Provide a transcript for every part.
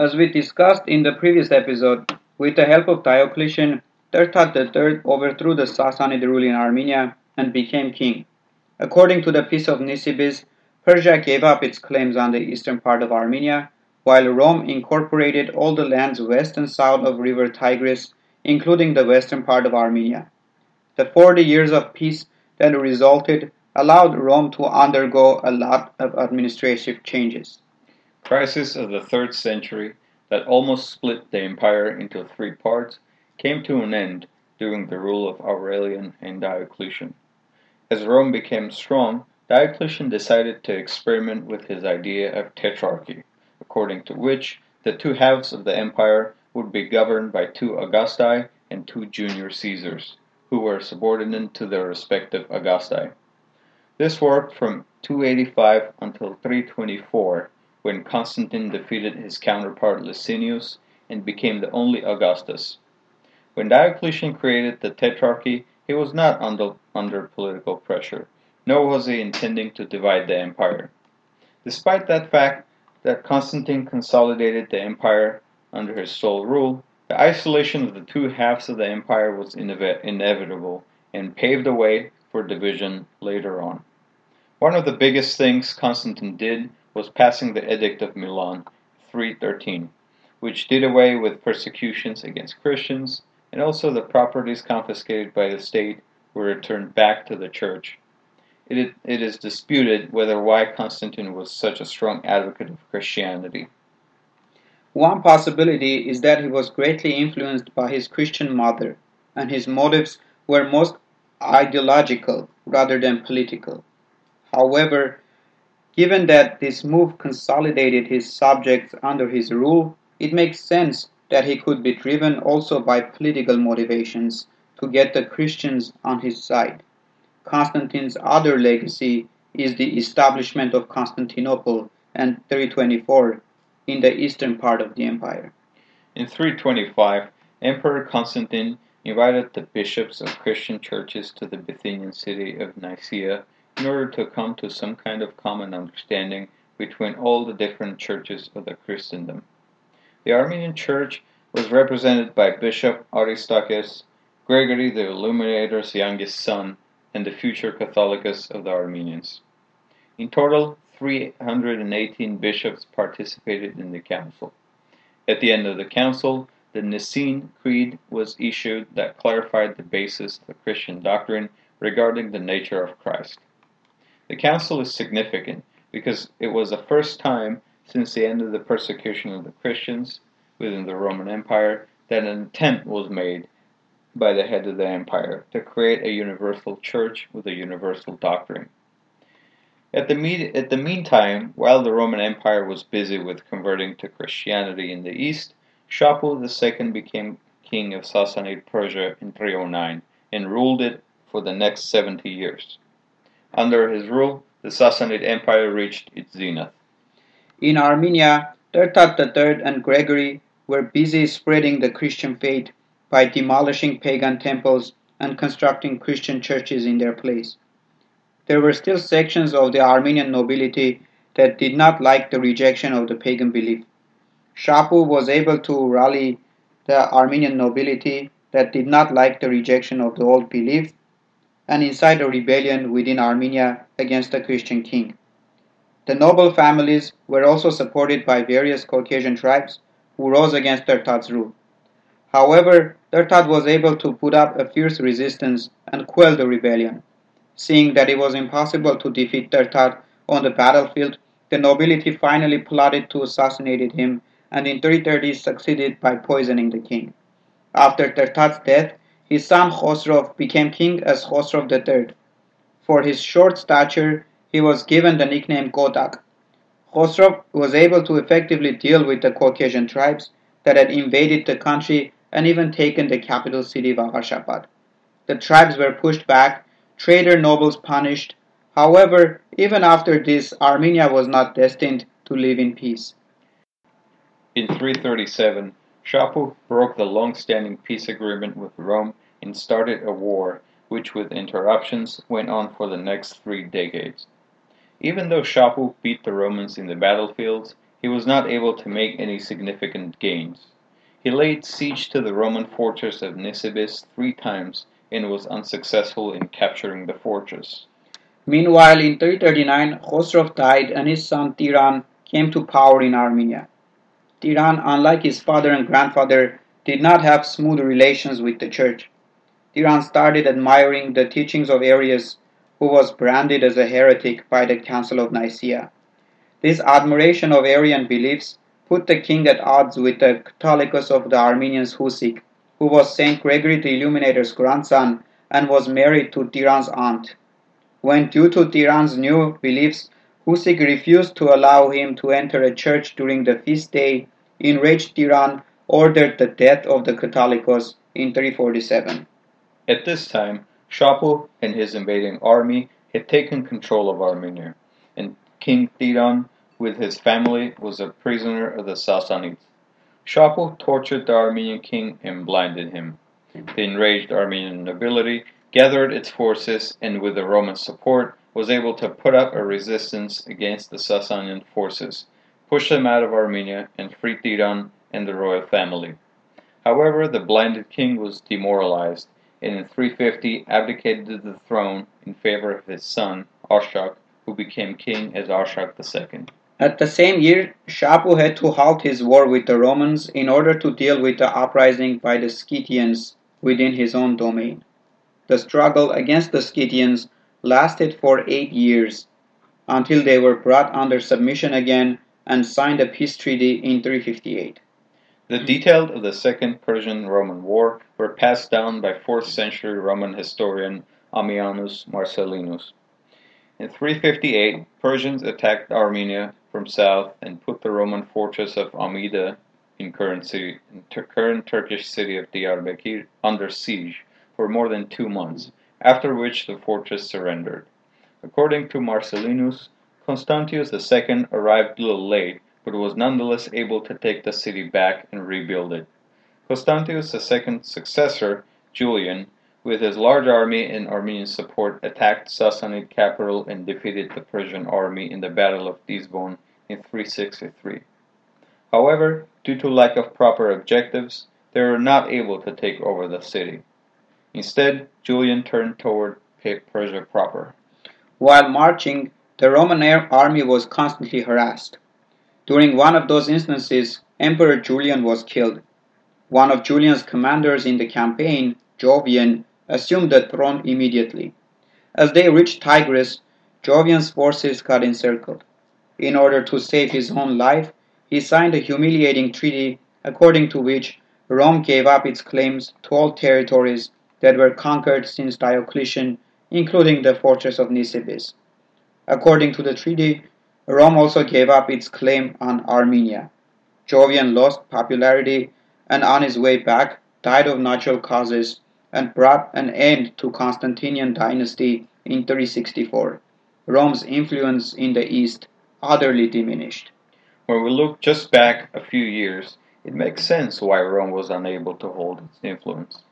As we discussed in the previous episode, with the help of Diocletian, Trdat III overthrew the Sassanid rule in Armenia and became king. According to the Peace of Nisibis, Persia gave up its claims on the eastern part of Armenia, while Rome incorporated all the lands west and south of river Tigris, including the western part of Armenia. The 40 years of peace that resulted allowed Rome to undergo a lot of administrative changes. Crisis of the 3rd century that almost split the empire into three parts came to an end during the rule of Aurelian and Diocletian. As Rome became strong, Diocletian decided to experiment with his idea of tetrarchy, according to which the two halves of the empire would be governed by two Augusti and two junior Caesars, who were subordinate to their respective Augusti. This worked from 285 until 324, when Constantine defeated his counterpart Licinius and became the only Augustus. When Diocletian created the Tetrarchy, he was not under, under political pressure, nor was he intending to divide the empire. Despite that fact that Constantine consolidated the empire under his sole rule, the isolation of the two halves of the empire was inevitable and paved the way for division later on. One of the biggest things Constantine did was passing the Edict of Milan 313, which did away with persecutions against Christians, and also the properties confiscated by the state were returned back to the church. It, it is disputed whether why Constantine was such a strong advocate of Christianity. One possibility is that he was greatly influenced by his Christian mother, and his motives were most ideological rather than political. However, given that this move consolidated his subjects under his rule, it makes sense that he could be driven also by political motivations to get the Christians on his side. Constantine's other legacy is the establishment of Constantinople and 324 in the eastern part of the empire. In 325, Emperor Constantine invited the bishops of Christian churches to the Bithynian city of Nicaea in order to come to some kind of common understanding between all the different churches of the Christendom. The Armenian Church was represented by Bishop Aristarchus, Gregory the Illuminator's youngest son, and the future Catholicos of the Armenians. In total, 318 bishops participated in the council. At the end of the council, the Nicene Creed was issued that clarified the basis of the Christian doctrine regarding the nature of Christ. The council is significant because it was the first time since the end of the persecution of the Christians within the Roman Empire that an attempt was made by the head of the empire to create a universal church with a universal doctrine. At the, me- at the meantime, while the Roman Empire was busy with converting to Christianity in the east, Shapur II became king of Sassanid Persia in 309 and ruled it for the next 70 years. Under his rule, the Sassanid Empire reached its zenith. In Armenia, Trdat III and Gregory were busy spreading the Christian faith by demolishing pagan temples and constructing Christian churches in their place. There were still sections of the Armenian nobility that did not like the rejection of the pagan belief. Shapur was able to rally the Armenian nobility that did not like the rejection of the old belief and incite a rebellion within Armenia against the Christian king. The noble families were also supported by various Caucasian tribes who rose against Trdat's rule. However, Trdat was able to put up a fierce resistance and quell the rebellion. Seeing that it was impossible to defeat Trdat on the battlefield, the nobility finally plotted to assassinate him and in 330 succeeded by poisoning the king. After Trdat's death, his son Khosrov became king as Khosrov III. For his short stature, he was given the nickname Kotak. Khosrov was able to effectively deal with the Caucasian tribes that had invaded the country and even taken the capital city Vagharshapat. The tribes were pushed back, traitor nobles punished. However, even after this, Armenia was not destined to live in peace. In 337, Shapur broke the long-standing peace agreement with Rome and started a war which with interruptions went on for the next three decades. Even though Shapur beat the Romans in the battlefields, he was not able to make any significant gains. He laid siege to the Roman fortress of Nisibis three times and was unsuccessful in capturing the fortress. Meanwhile, in 339, Khosrov died and his son Tiran came to power in Armenia. Tiran, unlike his father and grandfather, did not have smooth relations with the church. Tiran started admiring the teachings of Arius, who was branded as a heretic by the Council of Nicaea. This admiration of Arian beliefs put the king at odds with the Catholicos of the Armenians Husik, who was Saint Gregory the Illuminator's grandson and was married to Tiran's aunt. When, due to Tiran's new beliefs, Husik refused to allow him to enter a church during the feast day, enraged Tiran ordered the death of the Catholicos in 347. At this time, Shapur and his invading army had taken control of Armenia, and King Tiran, with his family, was a prisoner of the Sassanids. Shapur tortured the Armenian king and blinded him. The enraged Armenian nobility gathered its forces and with the Roman support was able to put up a resistance against the Sasanian forces, push them out of Armenia, and free Tiran and the royal family. However, the blinded king was demoralized and in 350 abdicated the throne in favor of his son, Arshak, who became king as Arshak II. At the same year, Shapur had to halt his war with the Romans in order to deal with the uprising by the Scythians within his own domain. The struggle against the Scythians lasted for eight years, until they were brought under submission again and signed a peace treaty in 358. The details of the Second Persian-Roman War were passed down by 4th century Roman historian Ammianus Marcellinus. In 358, Persians attacked Armenia from south and put the Roman fortress of Amida in current, in current Turkish city of Diyarbakir under siege for more than two months, after which the fortress surrendered. According to Marcellinus, Constantius II arrived a little late, but was nonetheless able to take the city back and rebuild it. Constantius II's successor, Julian, with his large army and Armenian support, attacked Sassanid capital and defeated the Persian army in the Battle of Dizbon in 363. However, due to lack of proper objectives, they were not able to take over the city. Instead, Julian turned toward Persia proper. While marching, the Roman army was constantly harassed. During one of those instances, Emperor Julian was killed. One of Julian's commanders in the campaign, Jovian, assumed the throne immediately. As they reached Tigris, Jovian's forces got encircled. In order to save his own life, he signed a humiliating treaty according to which Rome gave up its claims to all territories that were conquered since Diocletian, including the fortress of Nisibis. According to the treaty, Rome also gave up its claim on Armenia. Jovian lost popularity and on his way back died of natural causes and brought an end to Constantinian dynasty in 364. Rome's influence in the east utterly diminished. When we look just back a few years, it makes sense why Rome was unable to hold its influence.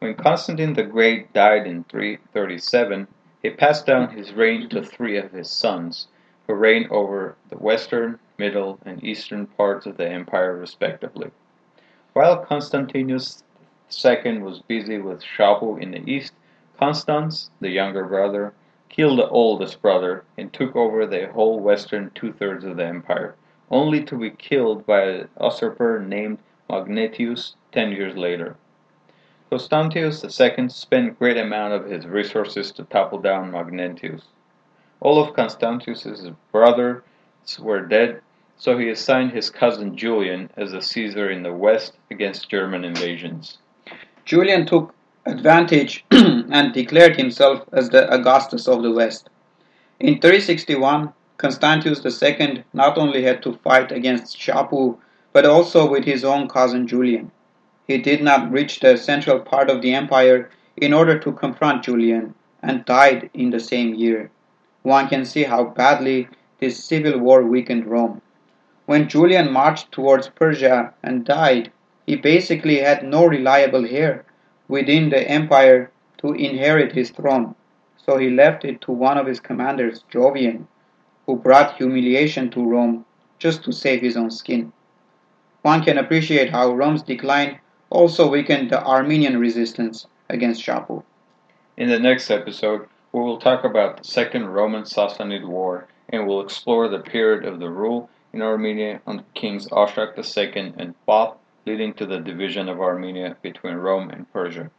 When Constantine the Great died in 337, he passed down his reign to three of his sons, who reigned over the western, middle, and eastern parts of the empire respectively. While Constantius II was busy with Shapur in the east, Constans, the younger brother, killed the oldest brother and took over the whole western two-thirds of the empire, only to be killed by an usurper named Magnentius ten years later. Constantius II spent great amount of his resources to topple down Magnentius. All of Constantius's brothers were dead, so he assigned his cousin Julian as the Caesar in the west against German invasions. Julian took advantage and declared himself as the Augustus of the West. In 361, Constantius II not only had to fight against Shapur, but also with his own cousin Julian he did not reach the central part of the empire in order to confront Julian and died in the same year. One can see how badly this civil war weakened Rome. When Julian marched towards Persia and died, he basically had no reliable heir within the empire to inherit his throne, so he left it to one of his commanders, Jovian, who brought humiliation to Rome just to save his own skin. One can appreciate how Rome's decline also weakened the Armenian resistance against Shapur. In the next episode, we will talk about the Second Roman Sassanid War and will explore the period of the rule in Armenia under kings Arshak II and Pap, leading to the division of Armenia between Rome and Persia.